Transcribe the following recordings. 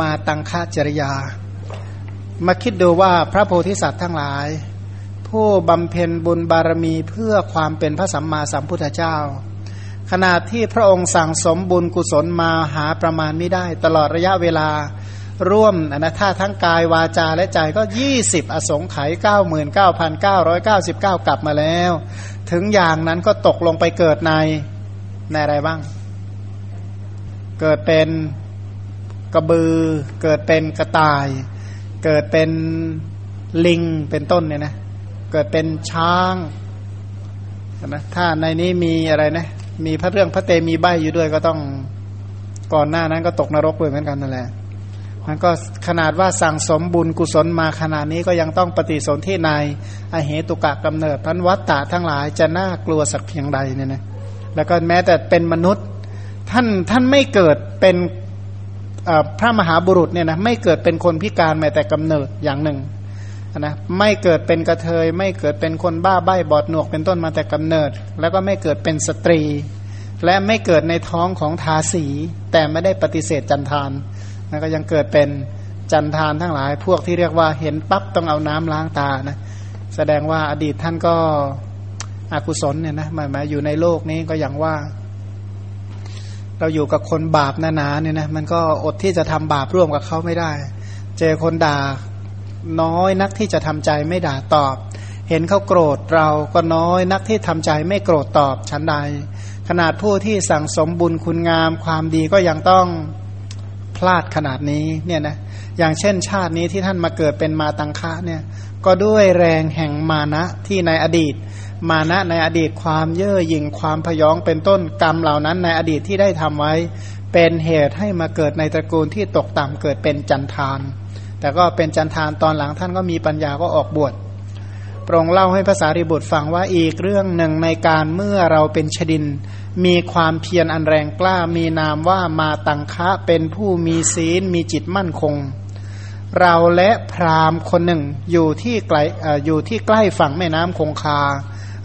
มาตังค่าจริยา มาคิดดูว่าพระโพธิสัตว์ทั้งหลาย ผู้บำเพ็ญบุญบารมีเพื่อความเป็นพระสัมมาสัมพุทธเจ้า ขณะที่พระองค์สั่งสมบุญกุศลมาหาประมาณไม่ได้ ตลอดระยะเวลาร่วมอนะถ้าทั้งกายวาจาและใจก็ 20 อสงไขย99,999 กลับมาแล้ว ถึงอย่างนั้นก็ตกลงไปเกิดในในอะไรบ้าง เกิดเป็น กระบือ เกิดเป็นกระต่าย เกิดเป็นลิงเป็นต้นเนี่ยนะ เกิดเป็นช้างนะถ้าในนี้มีอะไรนะ มีพระเรื่องพระเตมีใบอยู่ด้วยก็ต้องก่อนหน้านั้นก็ตกนรกด้วยเหมือนกันนั่นแหละมันก็ขนาดว่าสั่งสมบุญกุศลมาขนาดนี้ก็ยังต้องปฏิสนธิในอเหตุกะกำเนิดพันวัตตะทั้งหลายจะน่ากลัวสักเพียงใดเนี่ยนะแล้วก็แม้แต่เป็นมนุษย์ ท่านท่านไม่เกิดเป็น พระมหาบุรุษเนี่ยนะไม่เกิดเป็นคนพิการแม้แต่กำเนิดอย่างหนึ่งนะไม่เกิดเป็นกระเทย ไม่เกิดเป็นคนบ้าใบ้บอดหนวกเป็นต้นมาแต่กำเนิด แล้วก็ไม่เกิดเป็นสตรี และไม่เกิดในท้องของทาสี แต่ไม่ได้ปฏิเสธจันทานนะก็ยังเกิดเป็นจันทานทั้งหลาย พวกที่เรียกว่าเห็นปั๊บต้องเอาน้ำล้างตานะแสดงว่าอดีตท่านก็อกุศลเนี่ยนะหมายหมายอยู่ในโลกนี้ก็อย่างว่า เราอยู่กับคนบาปหนาๆเนี่ยนะมันก็อดที่จะทำบาปร่วมกับเขาไม่ได้ เจอคนด่าน้อยนักที่จะทำใจไม่ด่าตอบ เห็นเขาโกรธเราก็น้อยนักที่ทำใจไม่โกรธตอบชั้นใด ขนาดผู้ที่สั่งสมบุญคุณงามความดีก็ยังต้องพลาดขนาดนี้เนี่ยนะอย่างเช่นชาตินี้ที่ท่านมาเกิดเป็นมาตังคะเนี่ยก็ด้วยแรงแห่งมานะที่ในอดีต มานะในอดีตความเย่อหยิ่งความพยองเป็นต้นกรรมเหล่านั้นในอดีตที่ได้ทำไว้ เป็นเหตุให้มาเกิดในตระกูลที่ตกต่ำเกิดเป็นจันทานแต่ก็เป็นจันทานตอนหลังท่านก็มีปัญญาก็ออกบวชปรงเล่าให้ภาษาริบุตรฟังว่าอีกเรื่องหนึ่งในการเมื่อเราเป็นชดิน มีความเพียรอันแรงกล้ามีนามว่ามาตังคะเป็นผู้มีศีลมีจิตมั่นคง เราและพราหมณ์คนหนึ่งอยู่ที่ไกลอยู่ที่ใกล้ฝั่งแม่น้ำคงคา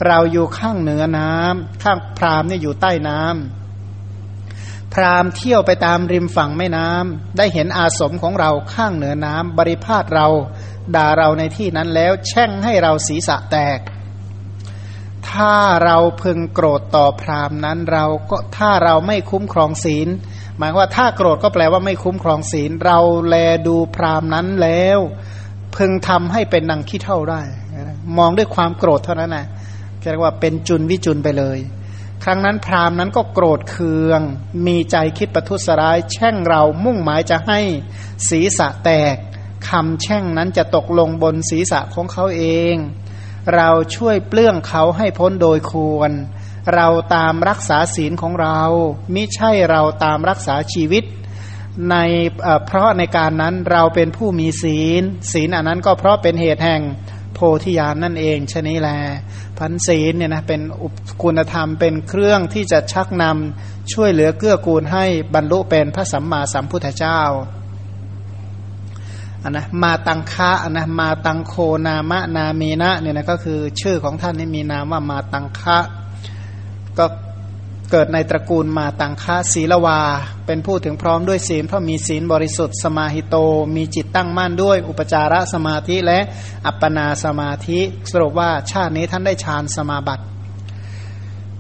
เราอยู่ข้างเหนือน้ำข้างพรามเนี่ยอยู่ใต้น้ำพรามเที่ยวไปตามริมฝั่งแม่น้ำได้เห็นอาสมของเราข้างเหนือน้ำบริพาทเราด่าเราในที่นั้นแล้วแช่งให้เราศีรษะแตก ถ้าเราพึงโกรธต่อพรามนั้นเราก็ถ้าเราไม่คุ้มครองศีล หมายว่าถ้าโกรธก็แปลว่าไม่คุ้มครองศีล เราแลดูพรามนั้นแล้ว พึงทำให้เป็นนางขี้เท่าได้ มองด้วยความโกรธเท่านั้นนะ เรียกว่าเป็นจุนวิจุนไปเลย ครั้งนั้นพราหมณ์นั้นก็โกรธเคือง มีใจคิดประทุษร้าย แช่งเรามุ่งหมายจะให้ศีรษะแตกคำแช่งนั้นจะตกลงบนศีรษะของเขาเอง เราช่วยเปลื้องเขาให้พ้นโดยควร เราตามรักษาศีลของเรา มิใช่เราตามรักษาชีวิต ในเพราะในการนั้นเราเป็นผู้มีศีล ศีลอันนั้นก็เพราะเป็นเหตุแห่งโพธิญาณนนั่นเองชนี้แล พันศีลเนี่ยนะเป็นอุปคุณธรรมเป็นเครื่องที่จะชักนำช่วยเหลือเกื้อกูลให้บรรลุเป็นพระสัมมาสัมพุทธเจ้าอันนะมาตังคะอันนะมาตังโคนามะนามีนะเนี่ยนะก็คือชื่อของท่านนี่มีนามว่ามาตังคะ ก็ เกิดในตระกูลมาตังคะศีลวา เป็นผู้ถึงพร้อมด้วยศีลเพราะมีศีลบริสุทธิ์สมาหิโต มีจิตตั้งมั่นด้วย อุปจารสมาธิและอัปปนาสมาธิสรุปว่าชาตินี้ท่านได้ฌานสมาบัติ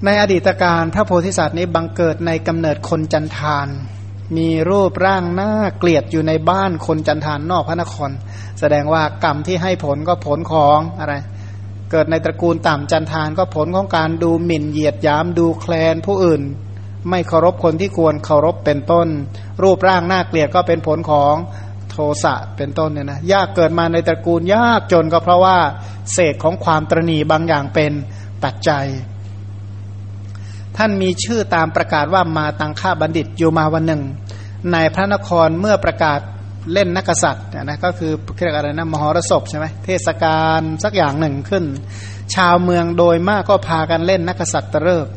ในอดีตการพระโพธิสัตว์นี้บังเกิดในกำเนิดคนจันทาน มีรูปร่างหน้าเกลียดอยู่ในบ้านคนจันทานนอกพระนคร แสดงว่ากรรมที่ให้ผลก็ผลของอะไร เกิดในตระกูลต่ำจันทานก็ผลของการดูหมิ่นเหยียดยามดูแคลนผู้อื่น ไม่เคารพคนที่ควรเคารพเป็นต้น รูปร่างหน้าเกลียดก็เป็นผลของโทสะเป็นต้นเนี่ยนะยากเกิดมาในตระกูลยากจนก็เพราะว่าเศษของความตรณีบางอย่างเป็นปัจจัย ท่านมีชื่อตามประกาศว่ามาตังค่าบัณฑิตอยู่มาวันหนึ่งในพระนครเมื่อประกาศ เล่นนักษัตริย์นะก็คือเรียกอะไรนะมหรสพใช่ไหมเทศกาลสักอย่างหนึ่งขึ้น ชาวเมืองโดยมากก็พากันเล่นนักษัตริย์เลิก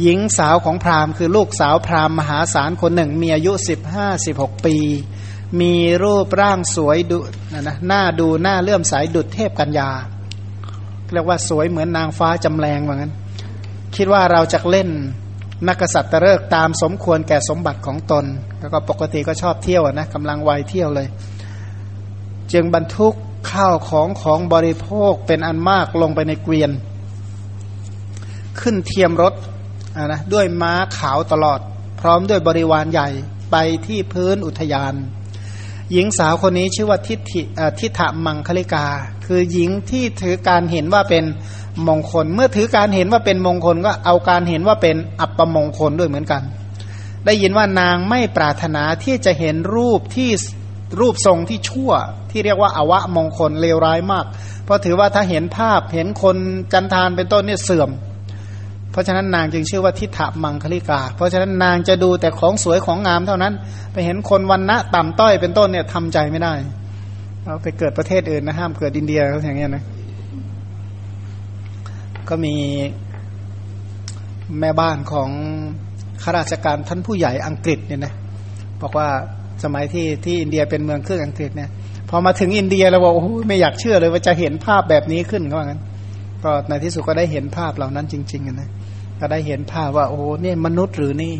หญิงสาวของพราหมณ์คือลูกสาวพราหมณ์มหาศาลคนหนึ่ง มีอายุสิบห้าสิบหกปี มีรูปร่างสวยดุนะนะหน้าดูหน้าเลื่อมใสดุดเทพกัญญาเรียกว่าสวยเหมือนนางฟ้าจำแรงว่างั้นคิดว่าเราจะเล่น นักษัตริย์เลิกตามสมควรแก่สมบัติของตน แล้วก็ปกติก็ชอบเที่ยวนะกำลังวัยเที่ยวเลย จึงบรรทุกข้าวของของบริโภคเป็นอันมากลงไปในเกวียน ขึ้นเทียมรถนะด้วยม้าขาวตลอด พร้อมด้วยบริวารใหญ่ไปที่พื้นอุทยาน หญิงสาวคนนี้ชื่อว่าทิฏฐิทิฏฐมังคลิกา คือหญิงที่ถือการเห็นว่าเป็น มงคล เมื่อถือการเห็นว่าเป็นมงคลก็เอาการเห็นว่าเป็นอัปปมงคลด้วยเหมือนกัน ได้ยินว่านางไม่ปรารถนาที่จะเห็นรูปที่รูปทรงที่ชั่วที่เรียกว่าอวะมงคลเลวร้ายมาก เพราะถือว่าถ้าเห็นภาพเห็นคนจันทานเป็นต้นเนี่ยเสื่อม เพราะฉะนั้นนางจึงชื่อว่าทิฏฐมังคลิกา เพราะฉะนั้นนางจะดูแต่ของสวยของงามเท่านั้น ไปเห็นคนวันณะต่ำต้อยเป็นต้นเนี่ยทำใจไม่ได้เราไปเกิดประเทศอื่นนะห้ามเกิดอินเดียเขาอย่างเงี้ยนะ ก็มีแม่บ้านของข้าราชการท่านผู้ใหญ่อังกฤษเนี่ยนะบอกว่าสมัยที่ที่อินเดียเป็นเมืองเครื่องอังกฤษเนี่ยพอมาถึงอินเดียแล้วบอกโอ้โหไม่อยากเชื่อเลยว่าจะเห็นภาพแบบนี้ขึ้นก็ว่างั้นก็ในที่สุดก็ได้เห็นภาพเหล่านั้นจริงๆนะก็ได้เห็นภาพว่า โอ้นี่มนุษย์หรือนี่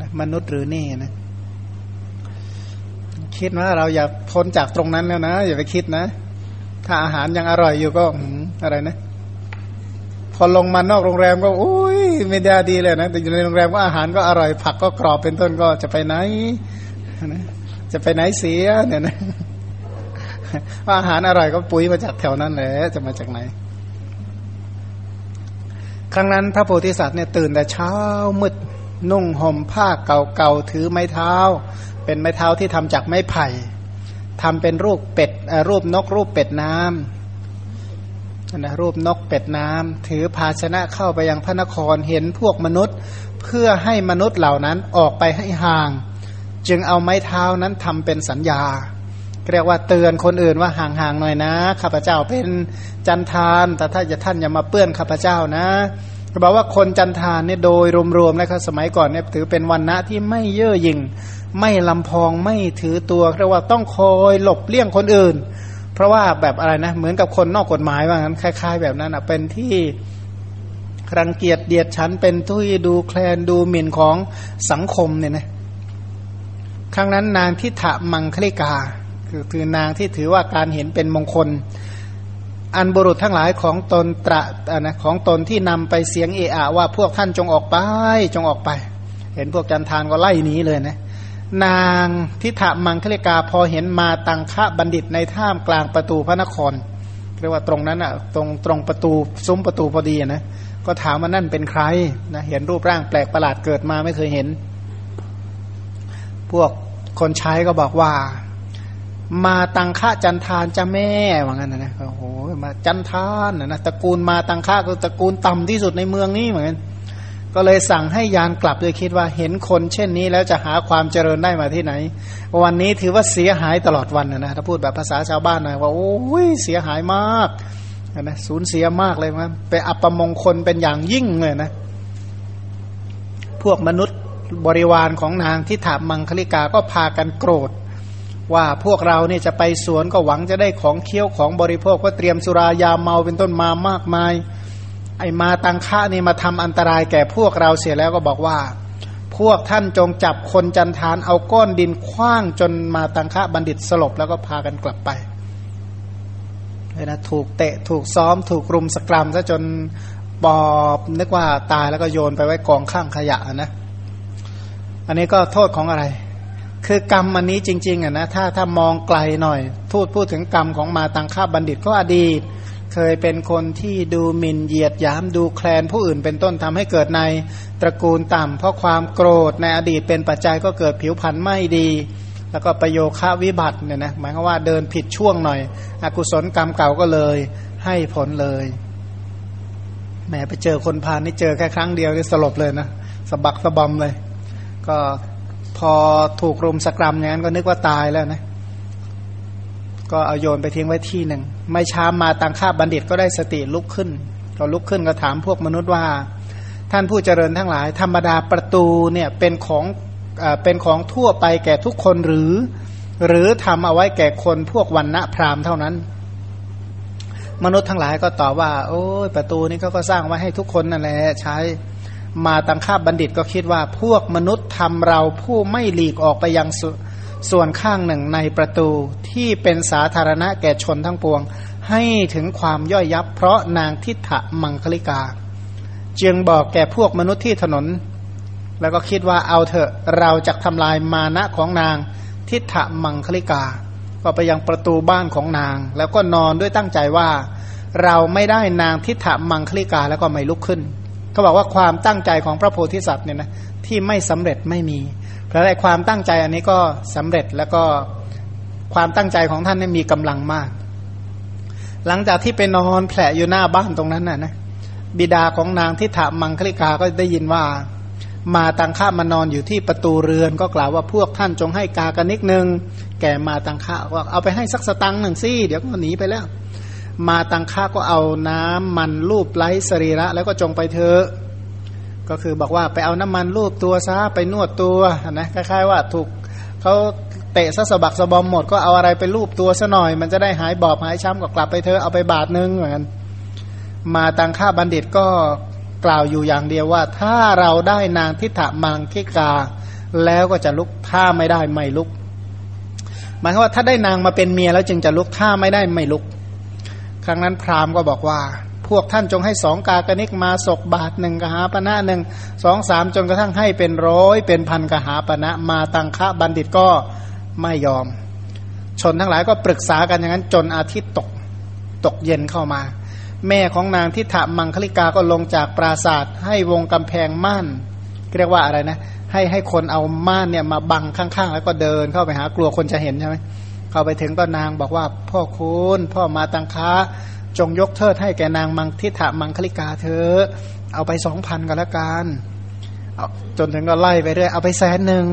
นะมนุษย์หรือนี่นะคิดว่าเราอย่าพ้นจากตรงนั้นแล้วนะ อย่าไปคิดนะ ถ้าอาหารยังอร่อยอยู่ก็อะไรนะ พอลงมานอกโรงแรมก็อุ้ยไม่ได้ดีเลยนะแต่อยู่ในโรงแรมก็อาหารก็อร่อยผักก็กรอบเป็นต้นก็จะไปไหนจะไปไหนเสียเนี่ยนะว่าอาหารอร่อยก็ปุ๋ยมาจากแถวนั้นแหละจะมาจากไหน ครั้งนั้นพระโพธิสัตว์เนี่ยตื่นแต่เช้ามืดนุ่งห่มผ้าเก่าๆถือไม้เท้า เป็นไม้เท้าที่ทำจากไม้ไผ่ทำเป็นรูปเป็ดรูปนกรูปเป็ดน้ำ นะรูปนกเป็ดน้ำถือภาชนะเข้าไปยังพระนครเห็นพวกมนุษย์ เพื่อให้มนุษย์เหล่านั้นออกไปให้ห่าง จึงเอาไม้เท้านั้นทำเป็นสัญญา เรียกว่าเตือนคนอื่นว่าห่างๆหน่อยนะข้าพเจ้าเป็นจันทานแต่ถ้าจะท่านอย่ามาเปื้อนข้าพเจ้านะก็บอกว่าคนจันทานเนี่ยโดยรวมๆนะครับสมัยก่อนเนี่ยถือเป็นวันณะที่ไม่เย่อหยิ่ง ไม่ลำพองไม่ถือตัวเรียกว่าต้องคอยหลบเลี่ยงคนอื่น เพราะว่าแบบอะไรนะ เหมือนกับคนนอกกฎหมายว่างั้นคล้าย ๆ แบบนั้นอะเป็นที่รังเกียจเดียดฉันเป็นทุยดูแคลนดูหมิ่นของสังคมเนี่ยนะครั้งนั้นนางทิฏฐมังคลิกา คือคือนางที่ถือว่าการเห็นเป็นมงคล อันบุรุษทั้งหลายของตนตระนะของตนที่นำไปเสียงเอะอะว่าพวกท่านจงออกไปจงออกไป เห็นพวกจันทานก็ไล่หนีเลยนะ นางทิฏฐมังคลิกาพอเห็นมาตังคะบัณฑิตในท่ามกลางประตูพระนครเรียกว่าตรงนั้นอะตรงตรงประตูซุ้มประตูพอดีนะก็ถามว่านั่นเป็นใครนะเห็นรูปร่างแปลกประหลาดเกิดมาไม่เคยเห็น พวกคนใช้ก็บอกว่า มาตังค่าจันทานจะแม่ว่างั้นนะโอ้โหมาจันทานนะตระกูลมาตังค่าก็ตระกูลต่ำที่สุดในเมืองนี้เหมือนกัน ก็เลยสั่งให้ยานกลับโดยคิดว่าเห็นคนเช่นนี้แล้วจะหาความเจริญได้มาที่ไหน วันนี้ถือว่าเสียหายตลอดวันนะถ้าพูดแบบภาษาชาวบ้านหน่อยว่าโอ้ยเสียหายมากนะสูญเสียมากเลยมันไปอัปมงคลเป็นอย่างยิ่งเลยนะ พวกมนุษย์บริวารของนางที่ถามมังคลิกาก็พากันโกรธ ว่าพวกเราเนี่ยจะไปสวนก็หวังจะได้ของเคี้ยวของบริโภคก็เตรียมสุรายาเมาเป็นต้นมามากมาย ไอมาตังค่านี่มาทำอันตรายแก่พวกเราเสียแล้วก็บอกว่า พวกท่านจงจับคนจันทานเอาก้อนดินคว้างจนมาตังค่าบัณฑิตสลบแล้วก็พากันกลับไปเลยนะถูกเตะถูกซ้อม ถูกรุมสกรัมซะจนบอบนึกว่าตายแล้วก็โยนไปไว้กองข้างขยะนะ อันนี้ก็โทษของอะไร คือกรรมอันนี้จริง ๆอะนะถ้าถ้ามองไกลหน่อยทูดพูดถึงกรรมของมาตังค่าบัณฑิตก็อดีต เคยเป็นคนที่ดูหมิ่นเหยียดยามดูแคลนผู้อื่นเป็นต้นทำให้เกิดในตระกูลต่ำเพราะความโกรธในอดีตเป็นปัจจัยก็เกิดผิวพรรณไม่ดี แล้วก็ประโยค่าวิบัติเนี่ยนะหมายความว่าเดินผิดช่วงหน่อย อกุศลกรรมเก่าก็เลย ให้ผลเลยแหมไปเจอคนพาลนี่เจอแค่ครั้งเดียวก็สลบเลยนะสะบักสะบอมเลย ก็พอถูกรุมสกรรมอย่างนั้นก็นึกว่าตายแล้วนะ ก็เอาโยนไปทิ้งไว้ที่หนึ่ง ไม่ช้ามาตังค่าบัณฑิตก็ได้สติลุกขึ้นก็ลุกขึ้นก็ถามพวกมนุษย์ว่า ท่านผู้เจริญทั้งหลาย ธรรมดาประตูเนี่ยเป็นของอเป็นของทั่วไปแก่ทุกคนหรือ หรือทำเอาไว้แก่คนพวกวันณะพราหมณ์เท่านั้น มนุษย์ทั้งหลายก็ตอบว่า โอ้ยประตูนี้เขาก็สร้างไว้ให้ทุกคนนั่นแหละใช้มาตังค่าบัณฑิตก็คิดว่าพวกมนุษย์ทำเราผู้ไม่หลีกออกไปยัง ส่วนข้างหนึ่งในประตูที่เป็นสาธารณะแก่ชนทั้งปวง ให้ถึงความย่อยยับ เพราะนางทิฏฐมังคลิกา จึงบอกแก่พวกมนุษย์ที่ถนน แล้วก็คิดว่าเอาเถอะเราจะทำลายมานะของนางทิฏฐมังคลิกา ก็ไปยังประตูบ้านของนาง แล้วก็นอนด้วยตั้งใจว่า เราไม่ได้นางทิฏฐมังคลิกาแล้วก็ไม่ลุกขึ้นเขาบอกว่าความตั้งใจของพระโพธิสัตว์เนี่ยนะที่ไม่สำเร็จไม่มี เพราะอะไรความตั้งใจอันนี้ก็สำเร็จแล้วก็ความตั้งใจของท่านนี่มีกำลังมาก หลังจากที่ไปนอนแผลอยู่หน้าบ้านตรงนั้นน่ะนะบิดาของนางทิฏมังคลิกาก็ได้ยินว่า มาตังค่ามานอนอยู่ที่ประตูเรือนก็กล่าวว่าพวกท่านจงให้กากันนิดนึงแก่มาตังค่าว่าเอาไปให้สักสตังหนึ่งสิเดี๋ยวก็หนีไปแล้ว มาตังค่าก็เอาน้ำมันรูปไล้สรีระแล้วก็จงไปเถอะ ก็คือบอกว่าไปเอาน้ำมันรูปตัวซะไปนวดตัวนะคล้ายๆว่าถูกเขาเตะซะสะบักสะบอมหมดก็เอาอะไรไปรูปตัวซะหน่อย มันจะได้หายบอบหายช้ำก็กลับไปเธอเอาไปบาทนึงเหมือนกันมาตังค่าบัณฑิตก็กล่าวอยู่อย่างเดียวว่า ถ้าเราได้นางทิฏฐมังคิกา แล้วก็จะลุกถ้าไม่ได้ไม่ลุก หมายความว่าถ้าได้นางมาเป็นเมียแล้วจึงจะลุกถ้าไม่ได้ไม่ลุก ครั้งนั้นพราหมณ์ก็บอกว่า พวกท่านจงให้สองกากนิกมาศกบาทหนึ่งกหาปณะหนึ่งสองสามจนกระทั่งให้เป็นร้อยเป็นพันกหาปณะมาตังคะบัณฑิตก็ไม่ยอม ชนทั้งหลายก็ปรึกษากันอย่างนั้นจนอาทิตย์ตกตกเย็นเข้ามา แม่ของนางทิฏฐมังคลิกาก็ลงจากปราศาสตร์ให้วงกำแพงม่านเรียกว่าอะไรนะ ให้ให้คนเอาม่านเนี่ยมาบังข้างๆ แล้วก็เดินเข้าไปหากลัวคนจะเห็นใช่ไหมเข้าไปถึงก็นางบอกว่าพ่อคุณพ่อมาตังค้า จงยกเทิดให้แกนางมังทิฏฐมังคลิกาเธอ เอาไปสองพันก็แล้วกันจนถึงก็ไล่ไปเรื่อยเอาไปแสนหนึ่ง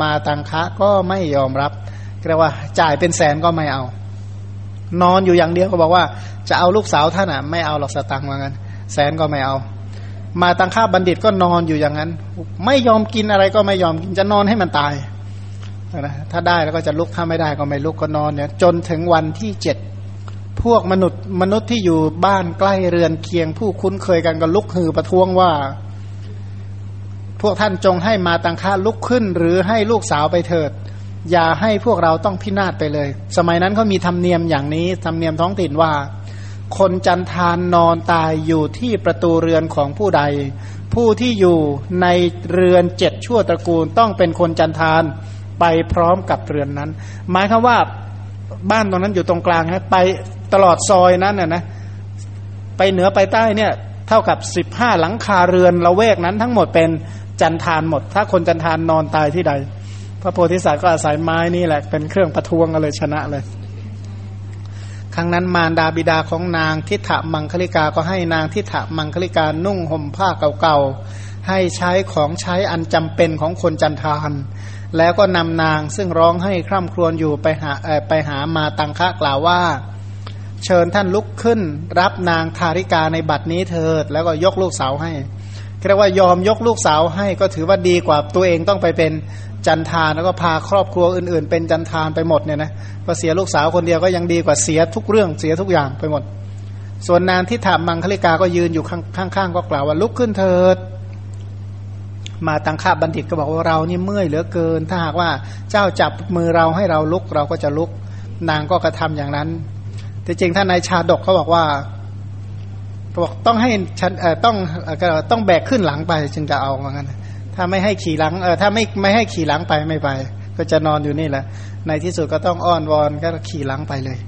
มาตังคะก็ไม่ยอมรับเรียกว่าจ่ายเป็นแสนก็ไม่เอา นอนอยู่อย่างเดียวก็บอกว่า จะเอาลูกสาวท่านอะ ไม่เอาหรอกสตังค์ว่างั้น แสนก็ไม่เอา มาตังค่าบัณฑิตก็นอนอยู่อย่างนั้น ไม่ยอมกินอะไรก็ไม่ยอมกินจะนอนให้มันตายนะถ้าได้แล้วก็จะลุกถ้าไม่ได้ก็ไม่ลุกก็นอนเนี่ยจนถึงวันที่เจ็ด พวกมนุษย์มนุษย์ที่อยู่บ้านใกล้เรือนเคียงผู้คุ้นเคยกันก็ลุกฮือประท้วงว่า พวกท่านจงให้มาตังค่าลุกขึ้น หรือให้ลูกสาวไปเถิด อย่าให้พวกเราต้องพินาศไปเลย สมัยนั้นเขามีธรรมเนียมอย่างนี้ธรรมเนียมท้องถิ่นว่า คนจันทานนอนตายอยู่ที่ประตูเรือนของผู้ใด ผู้ที่อยู่ในเรือนเจ็ดชั่วตระกูลต้องเป็นคนจันทานไปพร้อมกับเรือนนั้น หมายคือว่า บ้านตรงนั้นอยู่ตรงกลางฮะไปตลอดซอยนั้นน่ะนะไปเหนือไปใต้เนี่ยเท่ากับสิบห้าหลังคาเรือนละเวกนั้นทั้งหมดเป็นจันทานหมด ถ้าคนจันทานนอนตายที่ใด พระโพธิสัตว์ก็อาศัยไม้นี่แหละเป็นเครื่องประท้วงกันเลยชนะเลย ครั้งนั้นมารดาบิดาของนางทิฏฐมังคลิกาก็ให้นางทิฏฐมังคลิกานุ่งห่มผ้าเก่าๆให้ใช้ของใช้อันจำเป็นของคนจันทาน แล้วก็นำนางซึ่งร้องให้คร่ำครวญอยู่ไปหาไปหามาตังคะกล่าวว่า เชิญท่านลุกขึ้น รับนางทาริกาในบัดนี้เถิด แล้วก็ยกลูกสาวให้เรียกว่ายอมยกลูกสาวให้ก็ถือว่าดีกว่าตัวเองต้องไปเป็นจันทานแล้วก็พาครอบครัวอื่น ๆ เป็นจันทานไปหมดเนี่ยนะก็เสียลูกสาวคนเดียวก็ยังดีกว่าเสียทุกเรื่องเสียทุกอย่างไปหมด ส่วนนางที่ถามมังคลิกาก็ยืนอยู่ข้างๆก็กล่าวว่าลุกขึ้นเถิด มาตังค่าบัณฑิตก็บอกว่าเรานี่เมื่อยเหลือเกิน ถ้าหากว่าเจ้าจับมือเราให้เราลุกเราก็จะลุก นางก็กระทำอย่างนั้นแต่จริงท่านนายชาดกเขาบอกว่าบอกต้องให้ฉันต้องต้องแบกขึ้นหลังไปจึงจะเอาเหมือนกันถ้าไม่ให้ขี่หลังเออถ้าไม่ไม่ให้ขี่หลังไปไม่ไป ก็จะนอนอยู่นี่แหละ ในที่สุดก็ต้องอ้อนวอนก็ขี่หลังไปเลย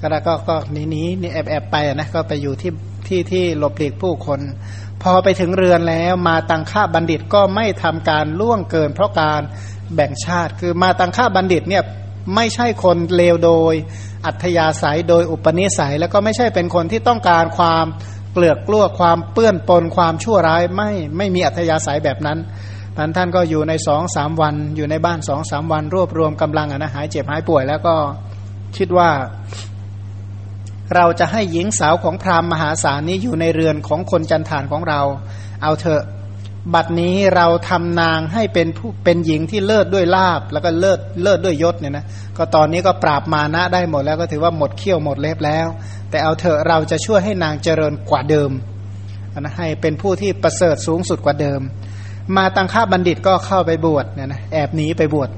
ก็แล้วก็ก็หนีหนีนี่แอบแอบไปนะก็ไปอยู่ที่ที่ที่หลบหลีกผู้คน พอไปถึงเรือนแล้วมาตังค่าบัณฑิตก็ไม่ทำการล่วงเกิน เพราะการแบ่งชาติ คือมาตังค่าบัณฑิตเนี่ยไม่ใช่คนเลวโดย อัธยาศัยโดยอุปนิสัย แล้วก็ไม่ใช่เป็นคนที่ต้องการความเกลือกกลัวความเปื้อนปนความชั่วร้ายไม่ไม่มีอัธยาศัยแบบนั้นท่านท่านก็อยู่ในสองสามวัน อยู่ในบ้านสองสามวัน รวบรวมกำลังอนะหายเจ็บหายป่วย แล้วก็คิดว่า เราจะให้หญิงสาวของพราหมณ์มหาศาลนี้อยู่ในเรือนของคนจันทานของเรา เอาเถอะ บัดนี้เราทำนางให้เป็นผู้เป็นหญิงที่เลิศด้วยลาบแล้วก็เลิศเลิศด้วยยศเนี่ยนะ ก็ตอนนี้ก็ปราบมานะได้หมดแล้วก็ถือว่าหมดเขี้ยวหมดเล็บแล้ว แต่เอาเถอะเราจะช่วยให้นางเจริญกว่าเดิมนะให้เป็นผู้ที่ประเสริฐสูงสุดกว่าเดิม มาตังค่าบัณฑิตก็เข้าไปบวชเนี่ยนะแอบหนีไปบวช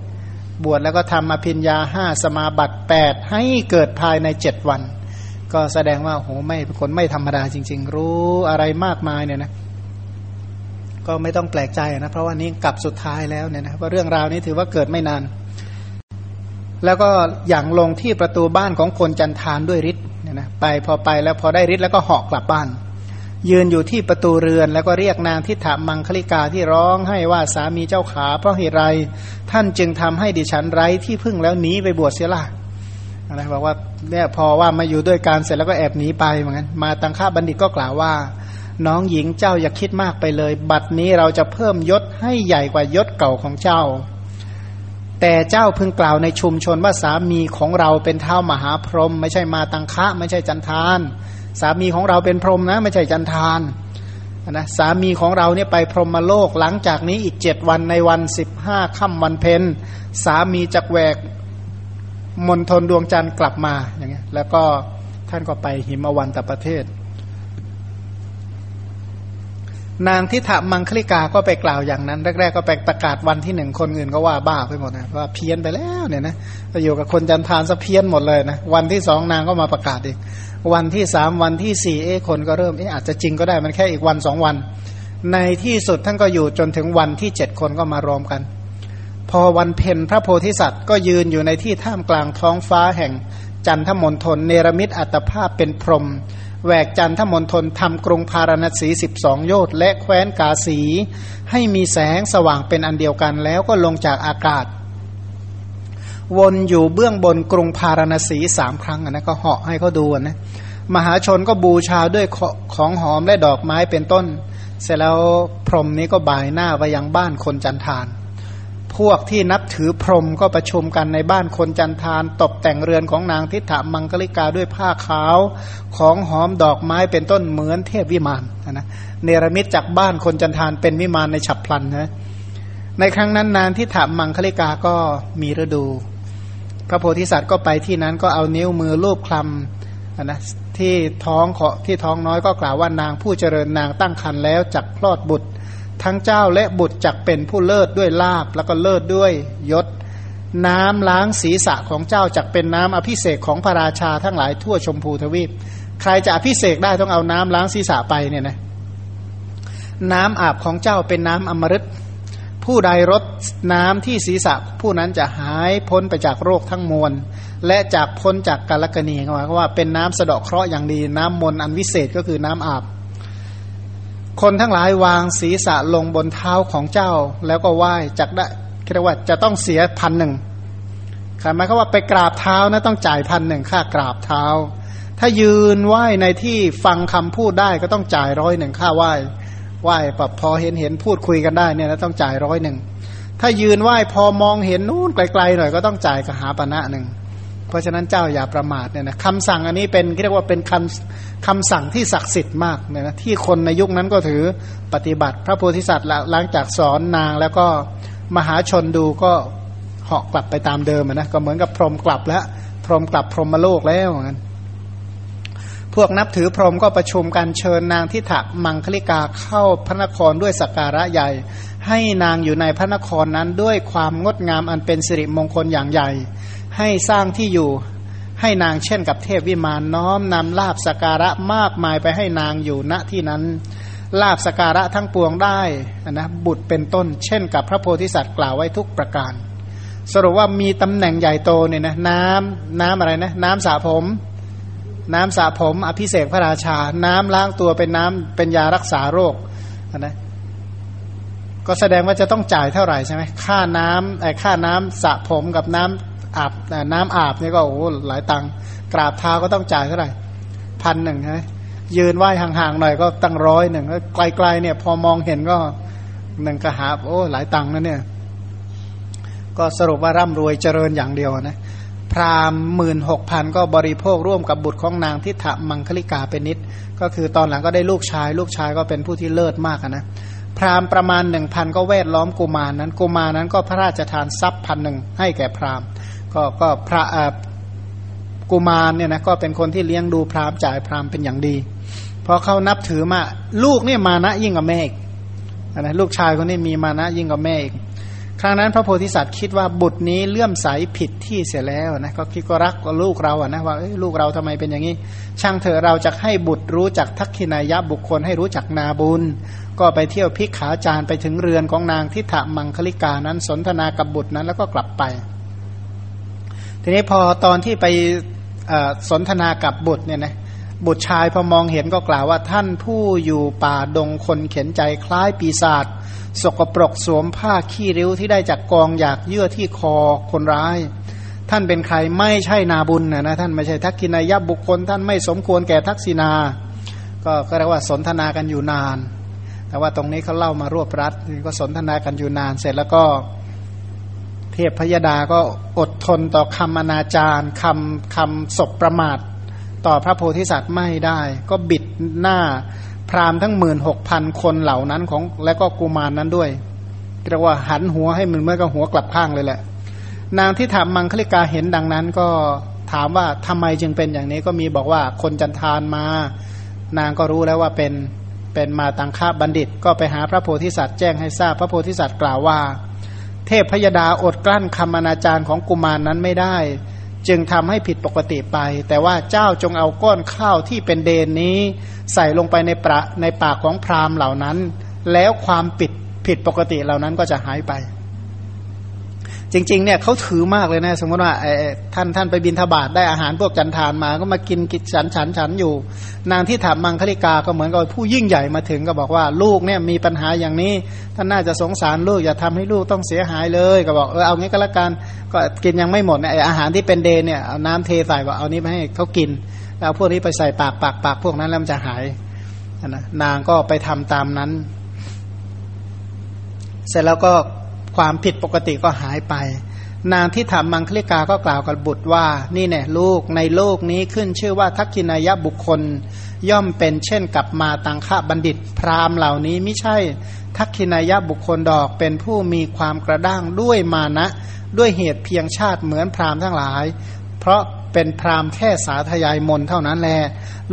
บวชแล้วก็ทำมาพิญญาห้าสมาบัติแปดให้เกิดภายในเจ็ดวัน ก็แสดงว่าโหไม่คนไม่ธรรมดาจริง ๆ รู้อะไรมากมายเนี่ยนะก็ไม่ต้องแปลกใจนะเพราะว่านี้กลับสุดท้ายแล้วเนี่ยนะว่าเรื่องราวนี้ถือว่าเกิดไม่นาน แล้วก็อย่างลงที่ประตูบ้านของคนจันทานด้วยฤทธิ์เนี่ยนะไปพอไปแล้วพอได้ฤทธิ์แล้วก็เหาะกลับบ้าน ยืนอยู่ที่ประตูเรือน แล้วก็เรียกนางทิฏฐามังคลิกาที่ร้องให้ว่าสามีเจ้าขาเพราะเหตุไร ท่านจึงทำให้ดิฉันไร้ที่พึ่งแล้วหนีไปบวชเสียละ นะบอกว่าเนี่ยพอว่ามาอยู่ด้วยการเสร็จแล้วก็แอบหนีไปเหมือนกันมาตังค่าบัณฑิตก็กล่าวว่า น้องหญิงเจ้าอย่าคิดมากไปเลย บัดนี้เราจะเพิ่มยศให้ใหญ่กว่ายศเก่าของเจ้า แต่เจ้าพึงกล่าวในชุมชนว่าสามีของเราเป็นเท้ามหาพรหมไม่ใช่มาตังคะไม่ใช่จันทาน สามีของเราเป็นพรหมนะ ไม่ใช่จันทานนะสามีของเราเนี่ยไปพรหมโลกหลังจากนี้อีกเจ็ดวันในวันสิบห้าค่ำวันเพ็ญสามีจักแวก มณฑลดวงจันทร์กลับมาอย่างเงี้ย แล้วก็ท่านก็ไปหิมวันตประเทศ นางทิฏฐมังคลิกาก็ไปกล่าวอย่างนั้น แรกๆก็ไปประกาศวันที่หนึ่งคนอื่นก็ว่าบ้าไปหมดนะว่าเพี้ยนไปแล้วเนี่ยนะไปอยู่กับคนจันทานซะเพี้ยนหมดเลยนะวันที่สองนางก็มาประกาศอีกวันที่สามวันที่สี่เอ๊คนก็เริ่มเอ๊อาจจะจริงก็ได้มันแค่อีกวันสองวัน ในที่สุดท่านก็อยู่จนถึงวันที่เจ็ดคนก็มารวมกัน พอวันเพ็ญพระโพธิสัตว์ก็ยืนอยู่ในที่ท่ามกลางท้องฟ้าแห่งจันทมณฑลเนรมิตอัตภาพเป็นพรหมแหวกจันทมณฑลทำกรุงพาราณสีสิบสองโยชน์และแคว้นกาสี ให้มีแสงสว่างเป็นอันเดียวกันแล้วก็ลงจากอากาศ วนอยู่เบื้องบนกรุงพาราณสีสามครั้งนะก็เหาะให้เขาดูนะมหาชนก็บูชาด้วยของหอมและดอกไม้เป็นต้น เสร็จแล้วพรหมนี้ก็บ่ายหน้าไปยังบ้านคนจันทาน พวกที่นับถือพรหมก็ประชุมกันในบ้านคนจันทานตกแต่งเรือนของนางทิฏฐามังกลิกาด้วยผ้าขาวของหอมดอกไม้เป็นต้นเหมือนเทพวิมานนะเนรมิตจากบ้านคนจันทานเป็นวิมานในฉับพลันนะในครั้งนั้นนางทิฏฐามังคลิกาก็มีฤดู พระโพธิสัตว์ก็ไปที่นั้นก็เอานิ้วมือลูบคลำนะที่ท้องที่ท้องน้อยก็กล่าวว่านางผู้เจริญนางตั้งครรภ์แล้วจักคลอดบุตร ทั้งเจ้าและบุตรจักเป็นผู้เลิศด้วยลาบแล้วก็เลิศด้วยยศ น้ำล้างศีรษะของเจ้าจักเป็นน้ำอภิเศกของพระราชาทั้งหลายทั่วชมพูทวีป ใครจะอภิเศกได้ต้องเอาน้ำล้างศีรษะไปเนี่ยนะน้ำอาบของเจ้าเป็นน้ำอมฤตผู้ใดรดน้ำที่ศีรษะ ผู้นั้นจะหายพ้นไปจากโรคทั้งมวล และจากพ้นจากกาลกณีเขาว่าเป็นน้ำสะดาะเคราะห์อย่างดี น้ำมนต์อันวิเศษก็คือน้ำอาบ คนทั้งหลายวางศีรษะลงบนเท้าของเจ้า แล้วก็ไหว้จักได้เรียกว่าจะต้องเสียพันหนึ่งหมายความว่าไปกราบเท้านะต้องจ่ายพันหนึ่งค่ากราบเท้า ถ้ายืนไหว้ในที่ฟังคำพูดได้ก็ต้องจ่ายร้อยหนึ่งค่าไหว้ไหว้ปบพอเห็นเห็นพูดคุยกันได้เนี่ยนะต้องจ่ายร้อยหนึ่งถ้ายืนไหว้พอมองเห็นนู่นไกลๆหน่อยก็ต้องจ่ายกหาปณะหนึ่ง เพราะฉะนั้นเจ้าอย่าประมาทเนี่ยนะคำสั่งอันนี้เป็นเรียกว่าเป็นคำคำสั่งที่ศักดิ์สิทธิ์มากเนี่ยนะที่คนในยุคนั้นก็ถือปฏิบัติ พระโพธิสัตว์หลังจากสอนนางแล้วก็มหาชนดูก็เหาะกลับไปตามเดิมนะก็เหมือนกับพรมกลับแล้ว พรมกลับพรหมโลกแล้วนกันพวกนับถือพรหมก็ประชุมกันเชิญนางทิฏฐมังคลิกาเข้าพระนครด้วยสักการะใหญ่ ให้นางอยู่ในพระนครนั้นด้วยความงดงามอันเป็นสิริมงคลอย่างใหญ่ ให้สร้างที่อยู่ให้นางเช่นกับเทพวิมานน้อมนำลาบสการะมากมายไปให้นางอยู่ณที่นั้นลาบสการะทั้งปวงได้นะบุตรเป็นต้น เช่นกับพระโพธิสัตว์กล่าวไว้ทุกประการ สรุปว่ามีตำแหน่งใหญ่โตเนี่ยนะน้ำน้ำอะไรนะ น้ำสระผม น้ำสระผม อภิเษกพระราชา น้ำล้างตัวเป็นน้ำเป็นยารักษาโรคนะก็แสดงว่าจะต้องจ่ายเท่าไหร่ใช่ไหมค่าน้ำไอ้ค่าน้ำสระผมกับน้ำ อาบน้ำอาบนี่ก็โอ้หลายตังกราบเท้าก็ต้องจ่ายเท่าไหร่พันหนึ่งใช่ยืนไหว้ห่างๆหน่อยก็ตั้งร้อยหนึ่งไกลๆเนี่ย พอมองเห็นก็หนึ่งกระหาโอ้หลายตังค์นะเนี่ย ก็สรุปว่าร่ำรวยเจริญอย่างเดียวนะพราหมณ์หมื่นหกพันก็บริโภคร่วมกับบุตรของนางทิฏมังคลิกาเป็นนิด ก็คือตอนหลังก็ได้ลูกชาย ลูกชายก็เป็นผู้ที่เลิศมากนะพราหมณ์ประมาณหนึ่งพันก็แวดล้อมกุมารนั้นกุมารนั้นก็พระราชทานทรัพย์พันหนึ่งให้แก่พราหมณ์ ก็ก็พระกุมารเนี่ยนะก็เป็นคนที่เลี้ยงดูพราหมณ์จ่ายพราหมณ์เป็นอย่างดีพอเขานับถือมาลูกเนี่ยมานะยิ่งกว่าแม่อีกนะลูกชายคนนี้มีมานะยิ่งกว่าแม่อีกครั้งนั้นพระโพธิสัตว์คิดว่าบุตรนี้เลื่อมใสผิดที่เสียแล้วนะก็คิดก็รักลูกเราอะนะว่าลูกเราทำไมเป็นอย่างนี้ ช่างเถอะเราจะให้บุตรรู้จักทักขินายะบุคคลให้รู้จักนาบุญ ก็ไปเที่ยวพิกขาจารไปถึงเรือนของนางทิฏฐมังคลิกานั้นสนทนากับบุตรนั้นแล้วก็กลับไป ทีนี้พอตอนที่ไปสนทนากับบุตรเนี่ยนะบุตรชายพอมองเห็นก็กล่าวว่าท่านผู้อยู่ป่าดงคนเข็นใจคล้ายปีศาจสกปรกสวมผ้าขี้ริ้วที่ได้จากกองอยากเยื่อที่คอคนร้าย ท่านเป็นใครไม่ใช่นาบุญนะนะท่านไม่ใช่ทักกินายบุคคล ท่านไม่สมควรแก่ทักษินา ก็ก็เรียกว่าสนทนากันอยู่นาน แต่ว่าตรงนี้เขาเล่ามารวบรัดก็สนทนากันอยู่นานเสร็จแล้วก็ เทพพยดาก็อดทนต่อคำอนาจารคำคำศพประมาท ต่อพระโพธิสัตว์ไม่ได้ ก็บิดหน้าพราหมณ์ทั้งหมื่นหกพันคนเหล่านั้นของและก็กุมารนนั้นด้วยเรียกว่าหันหัวให้มันเมื่อก็หัวกลับข้างเลยแหละ นางที่ถามมังคลิกาเห็นดังนั้นก็ถามว่าทำไมจึงเป็นอย่างนี้ก็มีบอกว่าคนจันทานมา นางก็รู้แล้วว่าเป็นเป็นมาตังค่าบัณฑิต ก็ไปหาพระโพธิสัตว์แจ้งให้ทราบพระโพธิสัตว์กล่าวว่า เทพพยดาอดกลั้นคำอนาจารของกุมารนนั้นไม่ได้ จึงทำให้ผิดปกติไป แต่ว่าเจ้าจงเอาก้อนข้าวที่เป็นเดนนี้ ใส่ลงไปในประในปากของพราหมณ์เหล่านั้น แล้วความปิดผิดปกติเหล่านั้นก็จะหายไป จริงๆเนี่ยเขาถือมากเลยนะ สมมติว่าท่านท่านไปบินทบาทได้อาหารพวกจันทานมา ก็มากินกินฉันฉันฉันอยู่ นางที่ถามมังคลิกาก็เหมือนกับผู้ยิ่งใหญ่มาถึงก็บอกว่าลูกเนี่ยมีปัญหาอย่างนี้ ท่านน่าจะสงสารลูกอย่าทำให้ลูกต้องเสียหายเลย ก็บอกเออเอางี้ก็แล้วกันก็กินยังไม่หมดเนี่ยอาหารที่เป็นเดนเนี่ยเอาน้ำเทใส่บอกเอานี้ไปให้เขากินแล้วพวกนี้ไปใส่ปากปากปากพวกนั้นแล้วมันจะหายนะนางก็ไปทำตามนั้น เสร็จแล้วก็ ความผิดปกติก็หายไป นางที่ถามมังคลิกาก็กล่าวกับบุตรว่า นี่เนี่ยลูกในโลกนี้ขึ้นชื่อว่าทักกินายบุคคล ย่อมเป็นเช่นกับมาตังค่าบัณฑิต พราหมณ์เหล่านี้ไม่ใช่ ทักกินายบุคคลดอกเป็นผู้มีความกระด้างด้วยมานะ ด้วยเหตุเพียงชาติเหมือนพราหมณ์ทั้งหลาย เพราะเป็นพราหมณ์แค่สาธยายมนเท่านั้นแล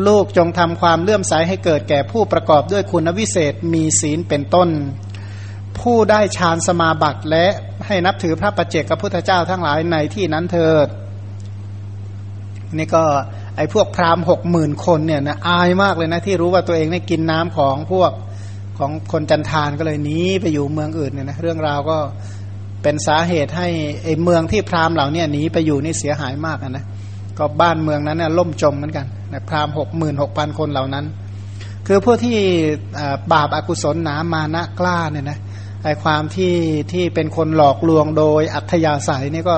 ลูกจงทำความเลื่อมใสให้เกิดแก่ผู้ประกอบด้วยคุณวิเศษมีศีลเป็นต้น ผู้ได้ฌานสมาบัติและให้นับถือพระประเจกกับพุทธเจ้าทั้งหลายในที่นั้นเถิดนี่ก็ไอ้พวกพราหมณ์หกหมื่นคนเนี่ยนะอายมากเลยนะที่รู้ว่าตัวเองได้กินน้ำของพวกของคนจันทานก็เลยหนีไปอยู่เมืองอื่นเนี่ยนะเรื่องราวก็เป็นสาเหตุให้ไอ้เมืองที่พราหมณ์เหล่านี้หนีไปอยู่นี่เสียหายมากนะก็บ้านเมืองนั้นเนี่ยล่มจมเหมือนกันนะพราหมณ์หกหมื่นหกพันคนเหล่านั้น คือพวกที่บาปอากุศลหนามานะกล้าเนี่ยนะ ไอความที่ที่เป็นคนหลอกลวงโดยอัธยาศัยนี่ก็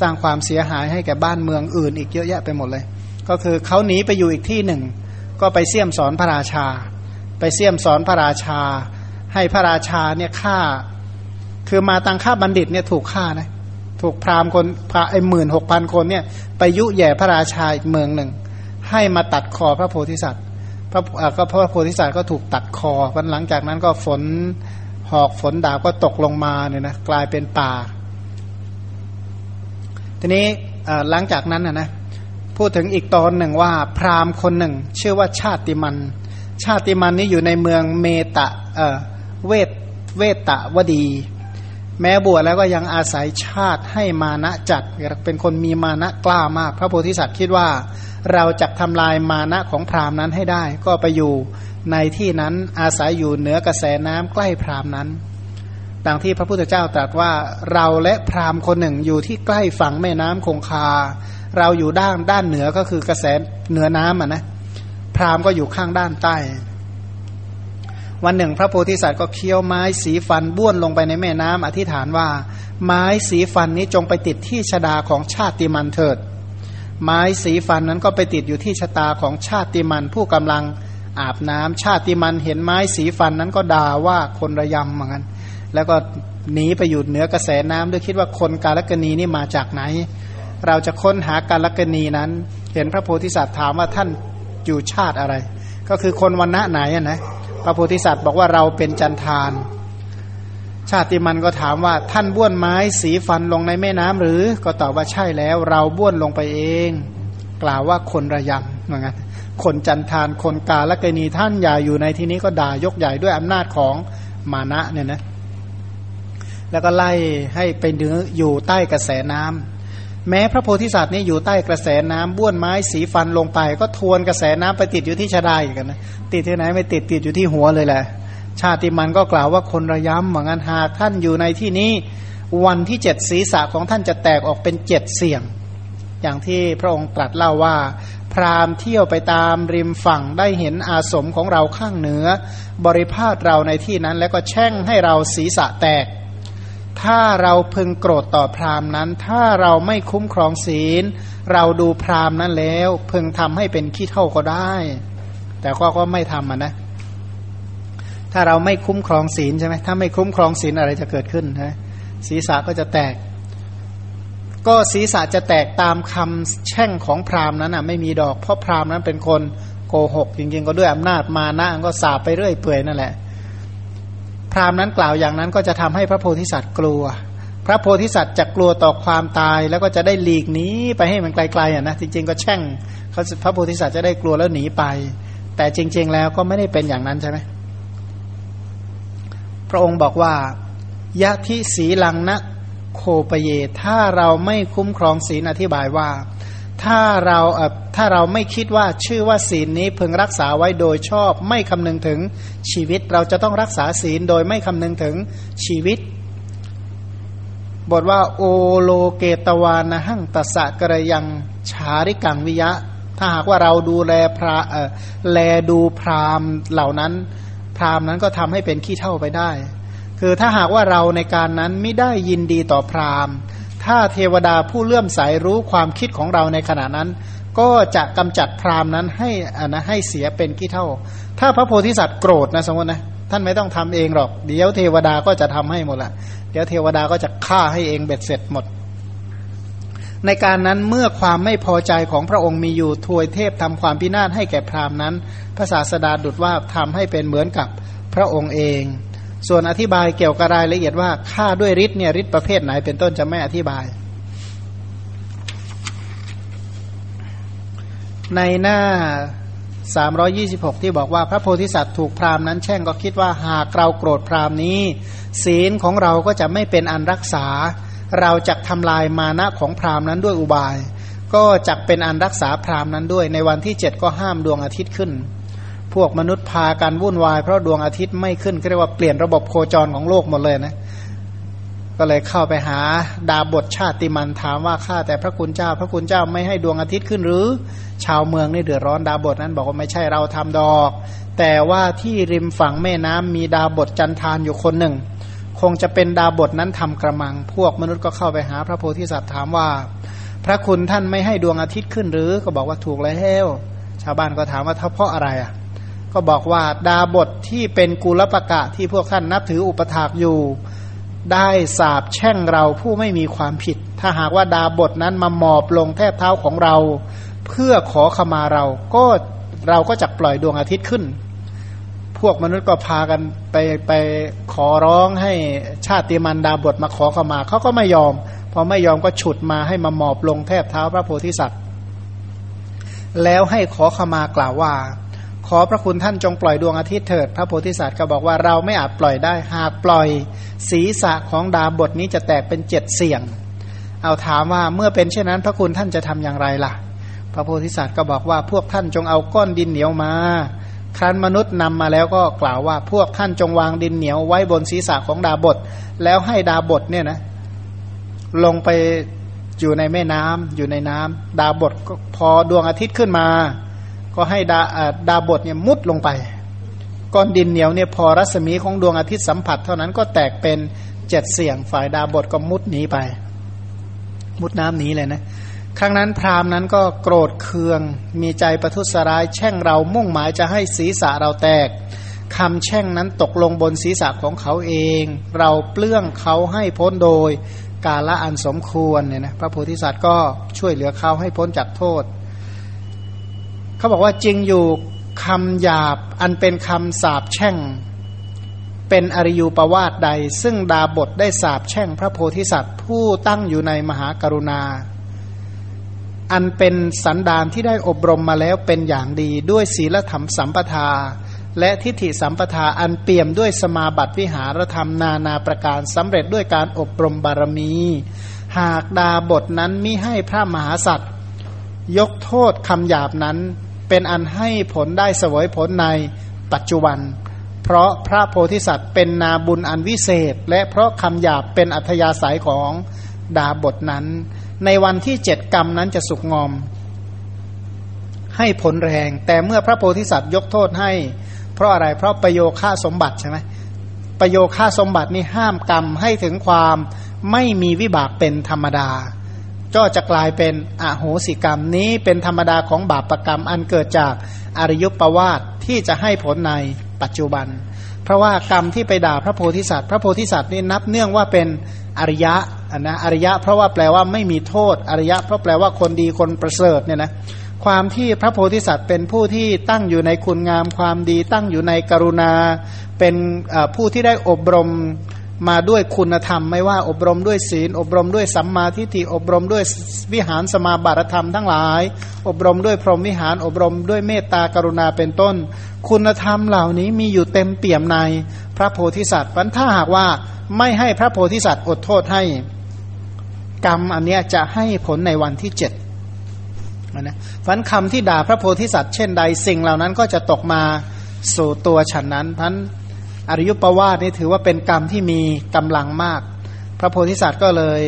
สร้างความเสียหายให้แก่บ้านเมืองอื่น อีกเยอะแยะไปหมดเลย ก็คือเขาหนีไปอยู่อีกที่หนึ่ง ก็ไปเสี่ยมสอนพระราชา ไปเสี่ยมสอนพระราชา ให้พระราชาเนี่ยฆ่า คือมาตังฆ่าบัณฑิตเนี่ยถูกฆ่านะถูกพราหมณ์คนพระไอหมื่นหกพันคนเนี่ยไปยุแย่พระราชาอีกเมืองหนึ่ง ให้มาตัดคอพระโพธิสัตว์พระก็พระโพธิสัตว์ก็ถูกตัดคอวันหลังจากนั้นก็ฝน หอกฝนดาวก็ตกลงมาเนี่ยนะกลายเป็นป่า ทีนี้หลังจากนั้นนะนะพูดถึงอีกตอนหนึ่งว่า พราหมณ์คนหนึ่ง ชื่อว่าชาติมัน ชาติมันนี้อยู่ในเมืองเมตะเวทเวตะวดี แม้บวชแล้วก็ยังอาศัยชาติให้มานะจัด เป็นคนมีมานะกล้ามาก พระโพธิสัตว์คิดว่า เราจะทำลายมานะของพราหมณ์นั้นให้ได้ ก็ไปอยู่ ในที่นั้นอาศัยอยู่เหนือกระแสน้ำใกล้พรามนั้น ดังที่พระพุทธเจ้าตรัสว่าเราและพราหมณ์คนหนึ่งอยู่ที่ใกล้ฝั่งแม่น้ำคงคา เราอยู่ด้านด้านเหนือก็คือกระแสเหนือน้ำอะนะพราหมณ์ก็อยู่ข้างด้านใต้ วันหนึ่ง พระโพธิสัตว์ก็เคี้ยวไม้สีฟันบ้วนลงไปในแม่น้ำอธิษฐานว่า ไม้สีฟันนี้จงไปติดที่ชดาของชาติมันเถิด ไม้สีฟันนั้นก็ไปติดอยู่ที่ชะตาของชาติมันผู้กำลัง อาบน้ำชาติมันเห็นไม้สีฟันนั้นก็ด่าว่าคนระยำเหมือนกันแล้วก็หนีไปอยู่เหนือกระแสน้ำด้วยคิดว่าคนกาลกณีนี่มาจากไหน เราจะค้นหากาลกณีนั้น เห็นพระโพธิสัตว์ถามว่าท่านอยู่ชาติอะไร ก็คือคนวันณะไหนนะพระโพธิสัตว์บอกว่าเราเป็นจันทาน ชาติมันก็ถามว่าท่านบ้วนไม้สีฟันลงในแม่น้ำหรือก็ตอบว่าใช่แล้ว เราบ้วนลงไปเอง กล่าวว่าคนระยำเหมือนกัน คนจันทานคนกาและกณีท่านอย่าอยู่ในที่นี้ก็ด่ายกใหญ่ด้วยอำนาจของมานะเนี่ยนะแล้วก็ไล่ให้ไปเนื้ออยู่ใต้กระแสน้ำแม้พระโพธิสัตว์นี่อยู่ใต้กระแสน้ำบ้วนไม้สีฟันลงไป ก็ทวนกระแสน้ำไปติดอยู่ที่ชาดาอีกนะติดที่ไหนไม่ติดติดอยู่ที่หัวเลยแหละ ชาติมันก็กล่าวว่าคนระยำเหมือนกันหากท่านอยู่ในที่นี้วันที่เจ็ดศีรษะของท่านจะแตกออกเป็นเจ็ดเสี่ยง อย่างที่พระองค์ตรัสเล่าว่า รามเที่ยวไปตามริมฝั่งได้เห็นอาสมของเราข้างเหนือ บริพาทเราในที่นั้น แล้วก็แช่งให้เราศีรษะแตก ถ้าเราพึงโกรธต่อพราหม์นั้น ถ้าเราไม่คุ้มครองศีล เราดูพราหม์นั้นแล้ว พึงทำให้เป็นขี้เท่าก็ได้ แต่ก็ก็ไม่ทำอะนะ ถ้าเราไม่คุ้มครองศีลใช่ไหมถ้าไม่คุ้มครองศีลอะไรจะเกิดขึ้นนะศีรษะก็จะแตก ก็ศีรษะจะแตกตามคำแช่งของพราหมณ์นั้นอะไม่มีดอกเพราะพราหมณ์นั้นเป็นคนโกหกจริงๆ ก็ด้วยอำนาจมานะก็สาบไปเรื่อยเปื่อยนั่นแหละ พราหมณ์นั้นกล่าวอย่างนั้นก็จะทำให้พระโพธิสัตว์กลัว พระโพธิสัตว์จะกลัวต่อความตายแล้วก็จะได้หลีกหนีไปให้มันไกลๆอะนะจริงๆ ก็แช่งเขาพระโพธิสัตว์จะได้กลัวแล้วหนีไป แต่จริง ๆ แล้วก็ไม่ได้เป็นอย่างนั้นใช่ไหมพระองค์บอกว่ายะทิสีลังนะ โคปเย ถ้าเราไม่คุ้มครองศีลอธิบายว่า ถ้าเราถ้าเราไม่คิดว่าชื่อว่าศีลนี้พึงรักษาไว้โดยชอบ ไม่คำนึงถึงชีวิต เราจะต้องรักษาศีลโดยไม่คำนึงถึงชีวิต บทว่าโอโลเกตวานะหังตสะกระยังชาริกังวิยะ ถ้าหากว่าเราดูแลพระเออแลดูพรามเหล่านั้น พรามนั้นก็ทำให้เป็นขี้เท่าไปได้ คือถ้าหากว่าเราในการนั้นไม่ได้ยินดีต่อพรามถ้าเทวดาผู้เลื่อมใสรู้ความคิดของเราในขณะนั้น ก็จะกำจัดพรามนั้นให้อ่านะให้เสียเป็นกี่เท่า ถ้าพระโพธิสัตว์โกรธนะสมมตินะท่านไม่ต้องทำเองหรอก เดี๋ยวเทวดาก็จะทำให้หมดละเดี๋ยวเทวดาก็จะฆ่าให้เองเบ็ดเสร็จหมด ในการนั้นเมื่อความไม่พอใจของพระองค์มีอยู่ทวยเทพทำความพินาศให้แก่พรามนั้น พระศาสดาดุดว่าทำให้เป็นเหมือนกับพระองค์เอง ส่วนอธิบายเกี่ยวกับรายละเอียดว่าฆ่าด้วยฤทธิ์เนี่ยฤทธิ์ประเภทไหนเป็นต้นจะไม่อธิบาย ในหน้า 326 ที่บอกว่าพระโพธิสัตว์ถูกพราหมณ์นั้นแช่งก็คิดว่าหากเราโกรธพราหมณ์นี้ ศีลของเราก็จะไม่เป็นอันรักษา เราจะทำลายมานะของพราหมณ์นั้นด้วยอุบาย ก็จะเป็นอันรักษาพราหมณ์นั้นด้วยในวันที่เจ็ดก็ห้ามดวงอาทิตย์ขึ้น พวกมนุษย์พากันวุ่นวายเพราะดวงอาทิตย์ไม่ขึ้นเรียกว่าเปลี่ยนระบบโคจรของโลกหมดเลยนะก็เลยเข้าไปหาดาบทชาติมันถามว่าข้าแต่พระคุณเจ้า พระคุณเจ้าไม่ให้ดวงอาทิตย์ขึ้นหรือ ชาวเมืองนี่เดือดร้อนดาบทนั้นบอกว่าไม่ใช่เราทำดอก แต่ว่าที่ริมฝั่งแม่น้ำมีดาบทจันทานอยู่คนหนึ่ง คงจะเป็นดาบทนั้นทำกระมัง พวกมนุษย์ก็เข้าไปหาพระโพธิสัตว์ถามว่า พระคุณท่านไม่ให้ดวงอาทิตย์ขึ้นหรือ ก็บอกว่าถูกแล้ว ชาวบ้านก็ถามว่าถ้าเพราะอะไรอะ ก็บอกว่าดาบทที่เป็นกุลปะกะที่พวกท่านนับถืออุปถากอยู่ ได้สาบแช่งเราผู้ไม่มีความผิด ถ้าหากว่าดาบทนั้นมาหมอบลงแทบเท้าของเรา เพื่อขอขมาเรา ก็เราก็จะปล่อยดวงอาทิตย์ขึ้น พวกมนุษย์ก็พากันไปไปขอร้องให้ชาติมันดาบทมาขอขมาเขาก็ไม่ยอม พอไม่ยอมก็ฉุดมาให้มาหมอบลงแทบเท้าพระโพธิสัตว์ แล้วให้ขอขมากล่าวว่า ขอพระคุณท่านจงปล่อยดวงอาทิตย์เถิด พระโพธิสัตว์ก็บอกว่าเราไม่อาจปล่อยได้ หากปล่อยศีรษะของดาบทนี้จะแตกเป็นเจ็ดเสี่ยง เอาถามว่าเมื่อเป็นเช่นนั้นพระคุณท่านจะทำอย่างไรล่ะ พระโพธิสัตว์ก็บอกว่าพวกท่านจงเอาก้อนดินเหนียวมา ครั้นมนุษย์นำมาแล้วก็กล่าวว่าพวกท่านจงวางดินเหนียวไว้บนศีรษะของดาบท แล้วให้ดาบทเนี่ยนะลงไปอยู่ในแม่น้ำอยู่ในน้ำดาบทก็พอดวงอาทิตย์ขึ้นมา ก็ให้ดาดาบทเนี่ยมุดลงไป ก้อนดินเหนียวเนี่ยพอรัศมีของดวงอาทิตย์สัมผัส เท่านั้นก็แตกเป็นเจ็ดเสียงฝ่ายดาบทก็มุดหนีไป มุดน้ำหนีเลยนะครั้งนั้นพราหมณ์นั้นก็โกรธเคือง มีใจประทุษร้าย แช่งเรามุ่งหมายจะให้ศีรษะเราแตกคำแช่งนั้นตกลงบนศีรษะของเขาเอง เราเปลื้องเขาให้พ้นโดยกาละอันสมควรเนี่ยนะพระโพธิสัตว์ก็ช่วยเหลือเขาให้พ้นจากโทษ เขาบอกว่าจริงอยู่คำหยาบอันเป็นคำสาบแช่ง เป็นอริยูปวาทใด ซึ่งดาบทได้สาบแช่งพระโพธิสัตว์ ผู้ตั้งอยู่ในมหากรุณา อันเป็นสันดานที่ได้อบรมมาแล้วเป็นอย่างดีด้วยศีลธรรมสัมปทา และทิฏฐิสัมปทาอันเปี่ยมด้วยสมาบัติวิหารธรรมนานาประการสำเร็จด้วยการอบรมบารมี หากดาบทนั้นมิให้พระมหาสัตว์ยกโทษคำหยาบนั้น เป็นอันให้ผลได้เสวยผลในปัจจุบัน เพราะพระโพธิสัตว์เป็นนาบุญอันวิเศษ และเพราะคำหยาบเป็นอัธยาศัยของดาบทนั้น ในวันที่เจ็ดกรรมนั้นจะสุกงอม ให้ผลแรง แต่เมื่อพระโพธิสัตว์ยกโทษให้ เพราะอะไรเพราะประโยค่าสมบัติใช่ไหมประโยค่าสมบัตินี่ห้ามกรรมให้ถึงความไม่มีวิบากเป็นธรรมดา ก็จะกลายเป็นอโหสิกรรมนี้เป็นธรรมดาของบาปรกรรมอันเกิดจากอริยุปปวาทที่จะให้ผลในปัจจุบัน เพราะว่ากรรมที่ไปด่าพระโพธิสัตว์ พระโพธิสัตว์นี่นับเนื่องว่าเป็นอริยะนะอริยะ เพราะว่าแปลว่าไม่มีโทษอริยะ เพราะแปลว่าคนดีคนประเสริฐเนี่ยนะความที่พระโพธิสัตว์เป็นผู้ที่ตั้งอยู่ในคุณงามความดี ตั้งอยู่ในกรุณา เป็นผู้ที่ได้อบรม มาด้วยคุณธรรม ไม่ว่าอบรมด้วยศีล อบรมด้วยสัมมาทิฏฐิอบรมด้วยวิหารสมาบัติธรรมทั้งหลาย อบรมด้วยพรหมวิหาร อบรมด้วยเมตตากรุณาเป็นต้น คุณธรรมเหล่านี้มีอยู่เต็มเปี่ยมในพระโพธิสัตว์วันถ้าหากว่าไม่ให้พระโพธิสัตว์อดโทษให้กรรมอันนี้จะให้ผลในวันที่เจ็ดนะฟันคำที่ด่าพระโพธิสัตว์เช่นใดสิ่งเหล่านั้นก็จะตกมาสู่ตัวฉันนั้นพัน อริยุปวาสนี่ถือว่าเป็นกรรมที่มีกำลังมาก พระโพธิสัตว์ก็เลย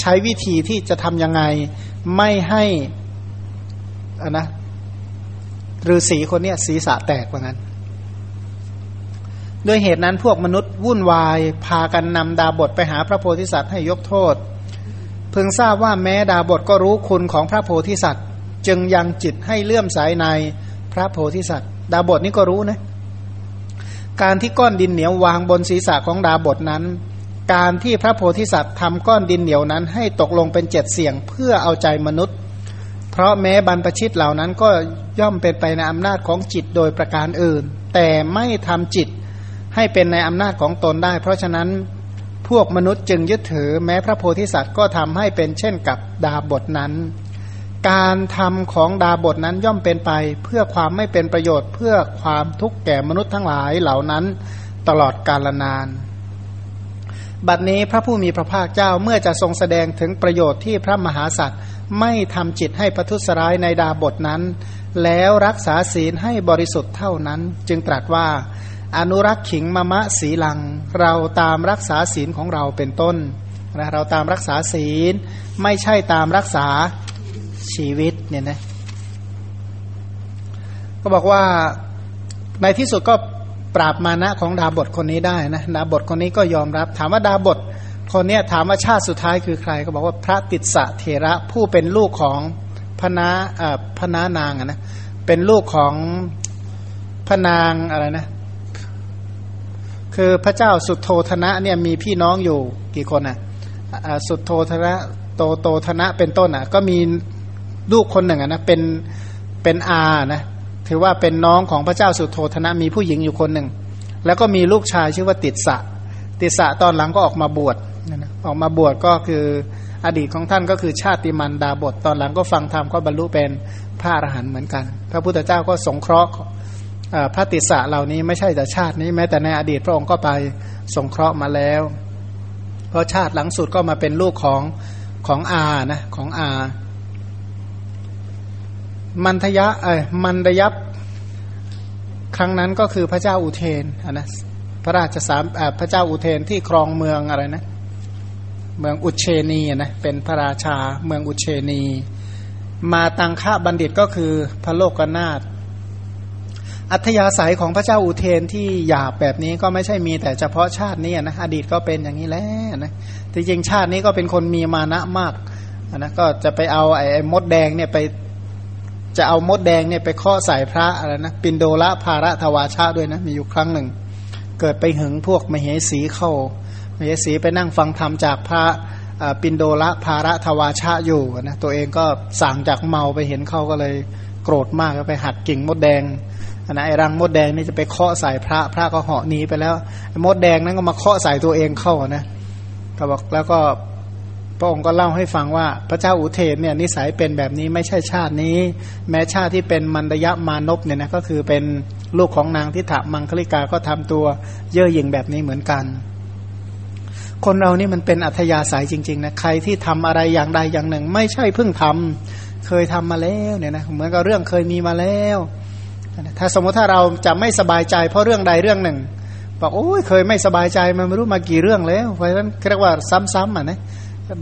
ใช้วิธีที่จะทำยังไงไม่ให้อะนะฤาษีคนเนี้ศีรษะแตกว่างั้นด้วยเหตุนั้นพวกมนุษย์วุ่นวาย พากันนำดาบทไปหาพระโพธิสัตว์ให้ยกโทษเพิ่งทราบว่าแม้ดาบทก็รู้คุณของพระโพธิสัตว์ จึงยังจิตให้เลื่อมใสในพระโพธิสัตว์ ดาบทนี่ก็รู้นะ การที่ก้อนดินเหนียววางบนศีรษะของดาบทนั้น การที่พระโพธิสัตว์ทำก้อนดินเหนียวนั้น ให้ตกลงเป็นเจ็ดเสียงเพื่อเอาใจมนุษย์ เพราะแม้บรรพชิตเหล่านั้นก็ย่อมเป็นไปในอำนาจของจิตโดยประการอื่น แต่ไม่ทำจิตให้เป็นในอำนาจของตนได้ เพราะฉะนั้นพวกมนุษย์จึงยึดถือแม้พระโพธิสัตว์ก็ทำให้เป็นเช่นกับดาบทนั้น การทำของดาบทนั้นย่อมเป็นไป เพื่อความไม่เป็นประโยชน์ เพื่อความทุกข์แก่มนุษย์ทั้งหลายเหล่านั้นตลอดกาลนาน บัดนี้พระผู้มีพระภาคเจ้าเมื่อจะทรงแสดงถึงประโยชน์ที่พระมหาสัตว์ไม่ทำจิตให้ประทุษร้ายในดาบทนั้น แล้วรักษาศีลให้บริสุทธิ์เท่านั้น จึงตรัสว่า อนุรักษ์ขิงมะมะสีลัง เราตามรักษาศีลของเราเป็นต้นนะเราตามรักษาศีลไม่ใช่ตามรักษา ชีวิตเนี่ยนะก็บอกว่าในที่สุดก็ปราบมานะของดาบทคนนี้ได้นะดาบทคนนี้ก็ยอมรับ ถามว่าดาบทคนนี้ถามว่าชาติสุดท้ายคือใคร ก็บอกว่าพระติสสะเถระผู้เป็นลูกของพนาพนานางนะเป็นลูกของพนางอะไรนะ คือพระเจ้าสุดโทธนะเนี่ยมีพี่น้องอยู่กี่คนอะสุดโทธนะโตโตธนะเป็นต้นอะ ก็มี ลูกคนหนึ่งนะเป็นเป็นอานะถือว่าเป็นน้องของพระเจ้าสุโทธนะมีผู้หญิงอยู่คนหนึ่ง แล้วก็มีลูกชายชื่อว่าติดสะ ติดสะตอนหลังก็ออกมาบวชออกมาบวชก็คืออดีตของท่านก็คือชาติมันดาบทตอนหลังก็ฟังธรรมก็บรรลุเป็นพระอรหันต์เหมือนกัน พระพุทธเจ้าก็สงเคราะห์พระติสะเหล่านี้ไม่ใช่แต่ชาตินี้แม้แต่ในอดีตพระองค์ก็ไปสงเคราะห์มาแล้ว เพราะชาติหลังสุดก็มาเป็นลูกของของอานะของอา มันทยะเอ้มันดยับครั้งนั้นก็คือพระเจ้าอุเทนนะพระราชสามพระเจ้าอุเทนที่ครองเมืองอะไรนะ เมืองอุเชนีนะเป็นพระราชาเมืองอุเชนี มาตังค่าบัณฑิตก็คือพระโลกนาถอัธยาศัยของพระเจ้าอุเทนที่หยาบแบบนี้ก็ไม่ใช่มีแต่เฉพาะชาตินี้นะอดีตก็เป็นอย่างนี้แล้วนะจริงชาตินี้ก็เป็นคนมีมานะมากนะก็จะไปเอาไอ้มดแดงเนี่ยไป จะเอามดแดงเนี่ยไปข้อใส่พระอะไรนะปินโดละภาระทวาชาด้วยนะมีอยู่ครั้งหนึ่ง เกิดไปหึงพวกมเหสีเข้ามเหสีไปนั่งฟังธรรมจากพระปินโดละภาระทวาชาอยู่นะตัวเองก็สั่งจากเมาไปเห็นเข้าก็เลยโกรธมากก็ไปหัดกิ่งมดแดงนะไอ้รังมดแดงนี่จะไปเคาะใส่พระพระก็เหาะหนีไปแล้วมดแดงนั้นก็มาเคาะใส่ตัวเองเข้านะก็บอกแล้วก็ พระองค์ก็เล่าให้ฟังว่าพระเจ้าอุเทนเนี่ยนิสัยเป็นแบบนี้ไม่ใช่ชาตินี้ แม้ชาติที่เป็นมันดยะมานพเนี่ยนะก็คือเป็นลูกของนางทิฏฐมังคลิกาก็ทำตัวเย่อหยิ่งแบบนี้เหมือนกัน คนเรานี่มันเป็นอัธยาศัยจริงๆนะใครที่ทำอะไรอย่างใดอย่างหนึ่ง ไม่ใช่เพิ่งทำเคยทำมาแล้วเนี่ยนะเหมือนกับเรื่องเคยมีมาแล้วถ้าสมมติถ้าเราจะไม่สบายใจเพราะเรื่องใดเรื่องหนึ่งบอกโอ้ยเคยไม่สบายใจมันไม่รู้มากี่เรื่องแล้วเพราะฉะนั้นเรียกว่าซ้ำๆอะนะ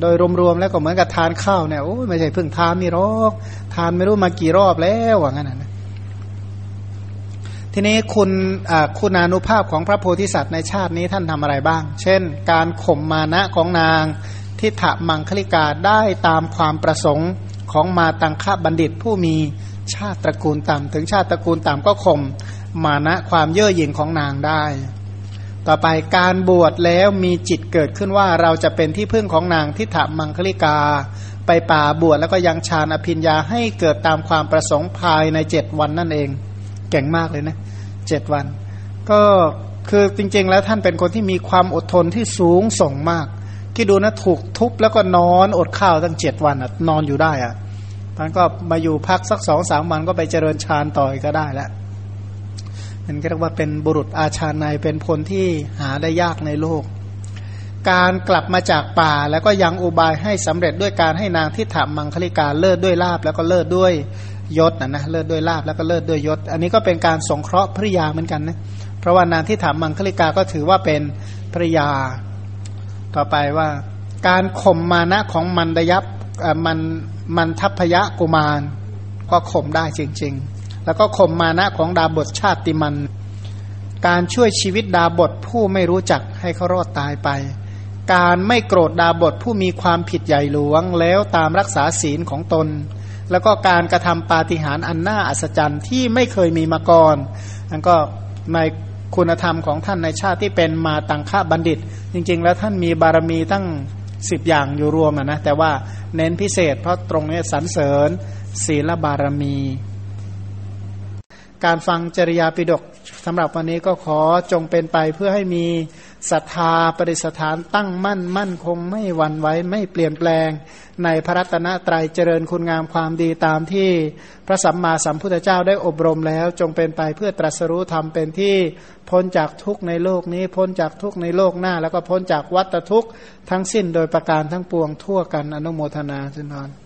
โดยรวมๆแล้วก็เหมือนกับทานข้าวเนี่ยโอ้ยไม่ใช่เพิ่งทานนี่หรอกทานไม่รู้มากี่รอบแล้วว่างั้นนะทีนี้คุณคุณานุภาพของพระโพธิสัตว์ในชาตินี้ท่านทำอะไรบ้าง เช่น การข่มมานะของนางทิฏฐมังคลิกาได้ตามความประสงค์ของมาตังคบัณฑิตผู้มีชาติตระกูลต่ำถึงชาติตระกูลต่ำก็ข่มมานะความเย่อหยิ่งของนางได้ ต่อไปการบวชแล้วมีจิตเกิดขึ้นว่าเราจะเป็นที่พึ่งของนางทิฏฐมังคลิกา ไปป่าบวชแล้วก็ยังฌานอภิญญาให้เกิดตามความประสงค์ภายในเจ็ดวันนั่นเอง เก่งมากเลยนะเจ็ดวัน ก็คือจริง ๆ แล้วท่านเป็นคนที่มีความอดทนที่สูงส่งมากที่ดูนะถูกทุบแล้วก็นอนอดข้าวตั้งเจ็ดวันนอนอยู่ได้อะท่านก็มาอยู่พักสักสองสามวันก็ไปเจริญฌานต่อก็ได้แล้ว มันก็เรียกว่าเป็นบุรุษอาชาในเป็นพลที่หาได้ยากในโลก การกลับมาจากป่าแล้วก็ยังอุบายให้สำเร็จด้วยการให้นางที่ถามมังคลิกาเลิศด้วยลาบแล้วก็เลิศด้วยยศนะนะเลิศด้วยลาบแล้วก็เลิศด้วยยศ อันนี้ก็เป็นการสงเคราะห์ภริยาเหมือนกันนะเพราะว่านางที่ถามมังคลิกาก็ถือว่าเป็นภริยา ต่อไปว่า การข่มมานะของมันดยับมันมันทัพพยะกุมาร ก็ข่มได้จริง ๆ แล้วก็ข่มมานะของดาบทชาติมัน การช่วยชีวิตดาบทผู้ไม่รู้จักให้เขารอดตายไป การไม่โกรธดาบทผู้มีความผิดใหญ่หลวง แล้วตามรักษาศีลของตน แล้วก็การกระทำปาฏิหาริย์อันน่าอัศจรรย์ที่ไม่เคยมีมาก่อนนั่นก็ในคุณธรรมของท่านในชาติที่เป็นมาตังค่าบัณฑิต จริง ๆ แล้วท่านมีบารมีตั้งสิบอย่างอยู่รวมนะแต่ว่าเน้นพิเศษเพราะตรงนี้สรรเสริญศีลบารมี การฟังจริยาปิดกสำหรับวันนี้ก็ขอจงเป็นไปเพื่อให้มีศรัทธาปริสถานตั้งมั่นมั่นคงไม่หวั่นไหวไม่เปลี่ยนแปลง ในพระรัตนตรัยเจริญคุณงามความดีตามที่พระสัมมาสัมพุทธเจ้าได้อบรมแล้ว จงเป็นไปเพื่อตรัสรู้ธรรมเป็นที่พ้นจากทุกในโลกนี้พ้นจากทุกในโลกหน้า แล้วก็พ้นจากวัฏทุกข์ทั้งสิ้นโดยประการทั้งปวงทั่วกันอนุโมทนาสินอน